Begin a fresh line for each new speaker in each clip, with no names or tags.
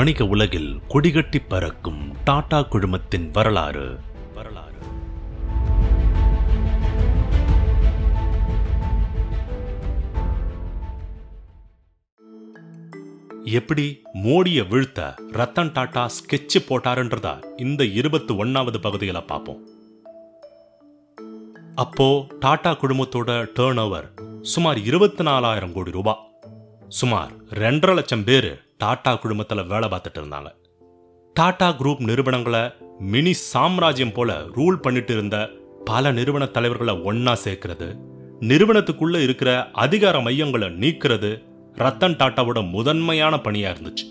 வணிக உலகில் கொடிகட்டி பறக்கும் டாடா குழுமத்தின் வரலாறு. வரலாறு எப்படி மோடிய வீழ்த்த ரத்தன் டாடா ஸ்கெட்ச் போட்டாருன்றதா இந்த இருபத்தி ஒன்னாவது பகுதியில் பார்ப்போம். அப்போ டாடா குழுமத்தோட டேர்ன் ஓவர் சுமார் இருபத்தி நாலாயிரம் கோடி ரூபாய் சுமார் ரெண்டரை லட்சம் பேர் டாடா குழுமத்தில் வேலை பார்த்துட்டு இருந்தாங்க. டாடா குரூப் நிறுவனங்களை மினி சாம்ராஜ்யம் போல ரூல் பண்ணிட்டு இருந்த பல நிறுவன தலைவர்களை ஒன்னா சேர்க்கிறது நிறுவனத்துக்குள்ள இருக்கிற அதிகார மையங்களை நீக்கிறது ரத்தன் டாட்டாவோட முதன்மையான பணியா இருந்துச்சு.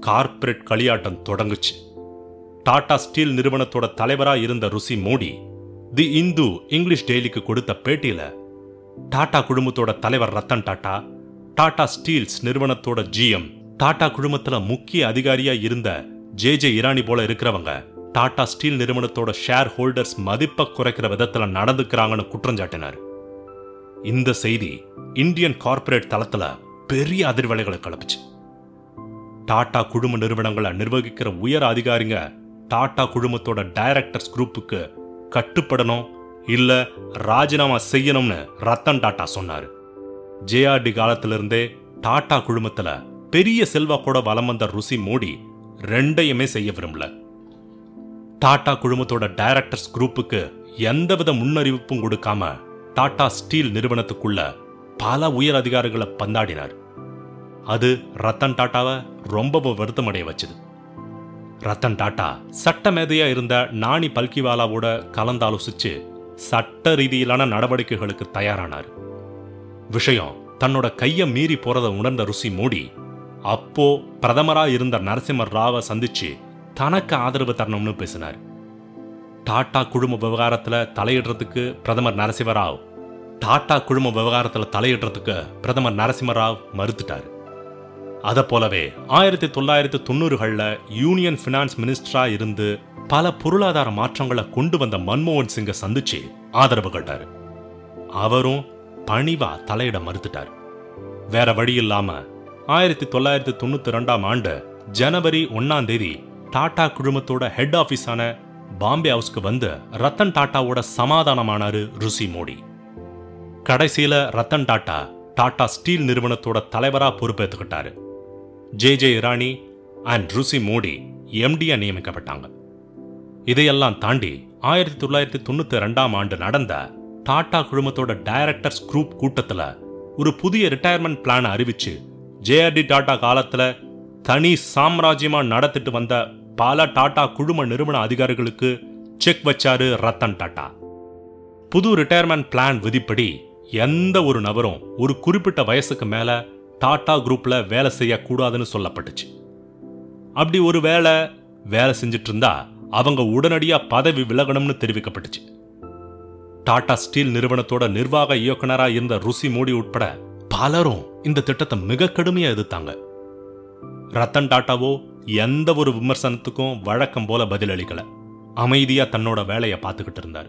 கார்ப்பரேட் களியாட்டம் தொடங்குச்சு. டாடா ஸ்டீல் நிறுவனத்தோட தலைவரா இருந்த ருசி மோடி தி இந்து இங்கிலீஷ் டெய்லிக்கு கொடுத்த பேட்டியில டாடா குழுமத்தோட தலைவர் ரத்தன் டாடா டாடா ஸ்டீல்ஸ் நிறுவனத்தோட ஜிஎம் டாடா குழுமத்துல முக்கிய அதிகாரியா இருந்த ஜே ஜே இரானி போல இருக்கிறவங்க டாடா ஸ்டீல் நிறுவனத்தோட ஷேர் ஹோல்டர்ஸ் மதிப்பை குறைக்கிற விதத்துல நடந்துக்கிறாங்கன்னு குற்றஞ்சாட்டினார் இந்த செய்தி இந்தியன் கார்ப்பரேட் தளத்துல பெரிய அதிர்வலைகளை கிளப்பிச்சு டாடா குழும நிறுவனங்களை நிர்வகிக்கிற உயர் அதிகாரிங்க டாடா குழுமத்தோட டைரக்டர்ஸ் குரூப்புக்கு கட்டுப்படணும் இல்ல ராஜினாமா செய்யணும்னு ரத்தன் டாடா சொன்னாரு. ஜேஆர்டி காலத்திலிருந்தே டாடா குழுமத்துல பெரிய செல்வாக்கோட வலம் வந்த ருசி மோடி ரெண்டையுமே செய்ய விரும்பல. டாடா குழுமத்தோட டைரக்டர்ஸ் குரூப்புக்கு எந்தவித முன்னறிவிப்பும் கொடுக்காம டாடா ஸ்டீல் நிறுவனத்துக்குள்ள பல உயர் அதிகாரிகளை பந்தாடினார். அது ரத்தன் டாட்டாவை ரொம்பவும் வருத்தமடைய வச்சுது. ரத்தன் டாட்டா சட்டமேதையா இருந்த நாணி பல்கிவாலாவோட கலந்தாலோசிச்சு சட்ட ரீதியிலான நடவடிக்கைகளுக்கு தயாரானார். விஷயம் தன்னோட கையை மீறி போறதை உணர்ந்த ருசி மோடி அப்போ பிரதமரா இருந்த நரசிம்ம ராவை சந்திச்சு தனக்கு ஆதரவு தரணும்னு பேசினார். டாடா குழும விவகாரத்துல தலையிடுறதுக்கு பிரதமர் நரசிம்ம ராவ் டாடா குழும விவகாரத்துல தலையிடுறதுக்கு பிரதமர் நரசிம்ம ராவ் மறுத்துட்டார். அதை போலவே ஆயிரத்தி தொள்ளாயிரத்தி தொண்ணூறுகளில் யூனியன் ஃபினான்ஸ் மினிஸ்டரா இருந்து பல பொருளாதார மாற்றங்களை கொண்டு வந்த மன்மோகன் சிங்கை சந்திச்சு ஆதரவு கேட்டார். அவரும் பணிவா தலையிட மறுத்துட்டார். வேற வழி இல்லாம ஆயிரத்தி தொள்ளாயிரத்தி தொண்ணூத்தி ரெண்டாம் ஆண்டு ஜனவரி ஒன்னாம் தேதி டாடா குழுமத்தோட ஹெட் ஆஃபீஸான பாம்பே ஹவுஸ்க்கு வந்து ரத்தன் டாட்டாவோட சமாதானமானாரு ருசி மோடி. கடைசியில ரத்தன் டாட்டா டாடா ஸ்டீல் நிறுவனத்தோட தலைவரா பொறுப்பேற்றுக்கிட்டாரு J J Irani and Ruchi Modi எம்டியா நியமிக்கப்பட்டாங்க. இதையெல்லாம் தாண்டி ஆயிரத்தி தொள்ளாயிரத்தி தொண்ணூத்தி ரெண்டாம் ஆண்டு நடந்த டாடா குழுமத்தோட டைரக்டர்ஸ் குரூப் கூட்டத்துல ஒரு புதிய ரிட்டையர்மெண்ட் பிளானை அறிவிச்சு ஜேஆர்டி டாடா காலத்துல தனி சாம்ராஜ்யமா நடத்திட்டு வந்த பல டாடா குழும நிறுவன அதிகாரிகளுக்கு செக் வச்சாரு ரத்தன் டாடா புது ரிட்டையர்மெண்ட் பிளான் விதிப்படி எந்த ஒரு நபரும் ஒரு குறிப்பிட்ட வயசுக்கு மேல டாடா குரூப்ல வேலை செய்யக்கூடாதுன்னு சொல்லப்பட்டுச்சு. அப்படி ஒரு வேலை வேலை செஞ்சுட்டு இருந்தா அவங்க உடனடியா பதவி விலகணும்னு தெரிவிக்கப்பட்டுச்சு. டாடா ஸ்டீல் நிறுவனத்தோட நிர்வாக இயக்குனரா இருந்த ருசி மோடி உட்பட பலரும் இந்த திட்டத்தை மிக கடுமையாக எதிர்த்தாங்க. ரத்தன் டாட்டாவோ எந்த ஒரு விமர்சனத்துக்கும் வழக்கம் போல பதிலளிக்கல அமைதியா தன்னோட வேலையை பார்த்துக்கிட்டு இருந்தார்.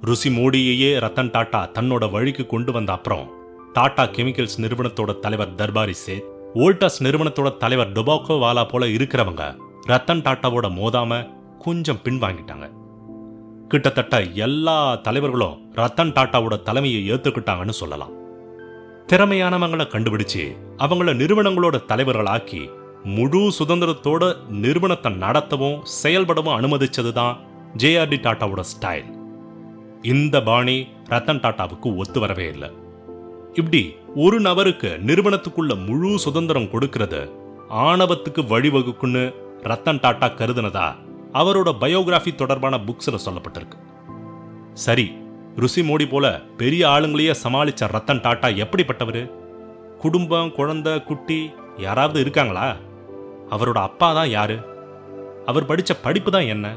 ருசி மோடியையே ரத்தன் டாட்டா தன்னோட வழிக்கு கொண்டு வந்த அப்புறம் டாடா கெமிக்கல்ஸ் நிறுவனத்தோட தலைவர் தர்பாரி சேத் ஓல்டாஸ் நிறுவனத்தோட தலைவர் டொபாக்கோ வாலா போல இருக்கிறவங்க ரத்தன் டாட்டாவோட மோதாம கொஞ்சம் பின்வாங்கிட்டாங்க. கிட்டத்தட்ட எல்லா தலைவர்களும் ரத்தன் டாட்டாவோட தலைமையை ஏத்துக்கிட்டாங்கன்னு சொல்லலாம். திறமையானவங்களை கண்டுபிடிச்சு அவங்கள நிறுவனங்களோட தலைவர்களாக்கி முழு சுதந்திரத்தோட நிறுவனத்தை நடத்தவும் செயல்படவும் அனுமதிச்சது தான் ஜேஆர்டி டாட்டாவோட ஸ்டைல் இந்த பாணி ரத்தன் டாட்டாவுக்கு ஒத்து வரவே இல்லை. இப்படி ஒரு நபருக்கு நிறுவனத்துக்குள்ள முழு சுதந்திரம் கொடுக்கறது ஆணவத்துக்கு வழிவகுக்குன்னு ரத்தன் டாட்டா கருதுனதா அவரோட பயோகிராஃபி தொடர்பான புக்ஸ்ல சொல்லப்பட்டிருக்கு. சரி ருசி மோடி போல பெரிய ஆளுங்களையே சமாளிச்ச ரத்தன் டாட்டா எப்படிப்பட்டவர்? குடும்பம் குழந்தை குட்டி யாராவது இருக்காங்களா? அவரோட அப்பா தான் யாரு? அவர் படித்த படிப்பு தான் என்ன?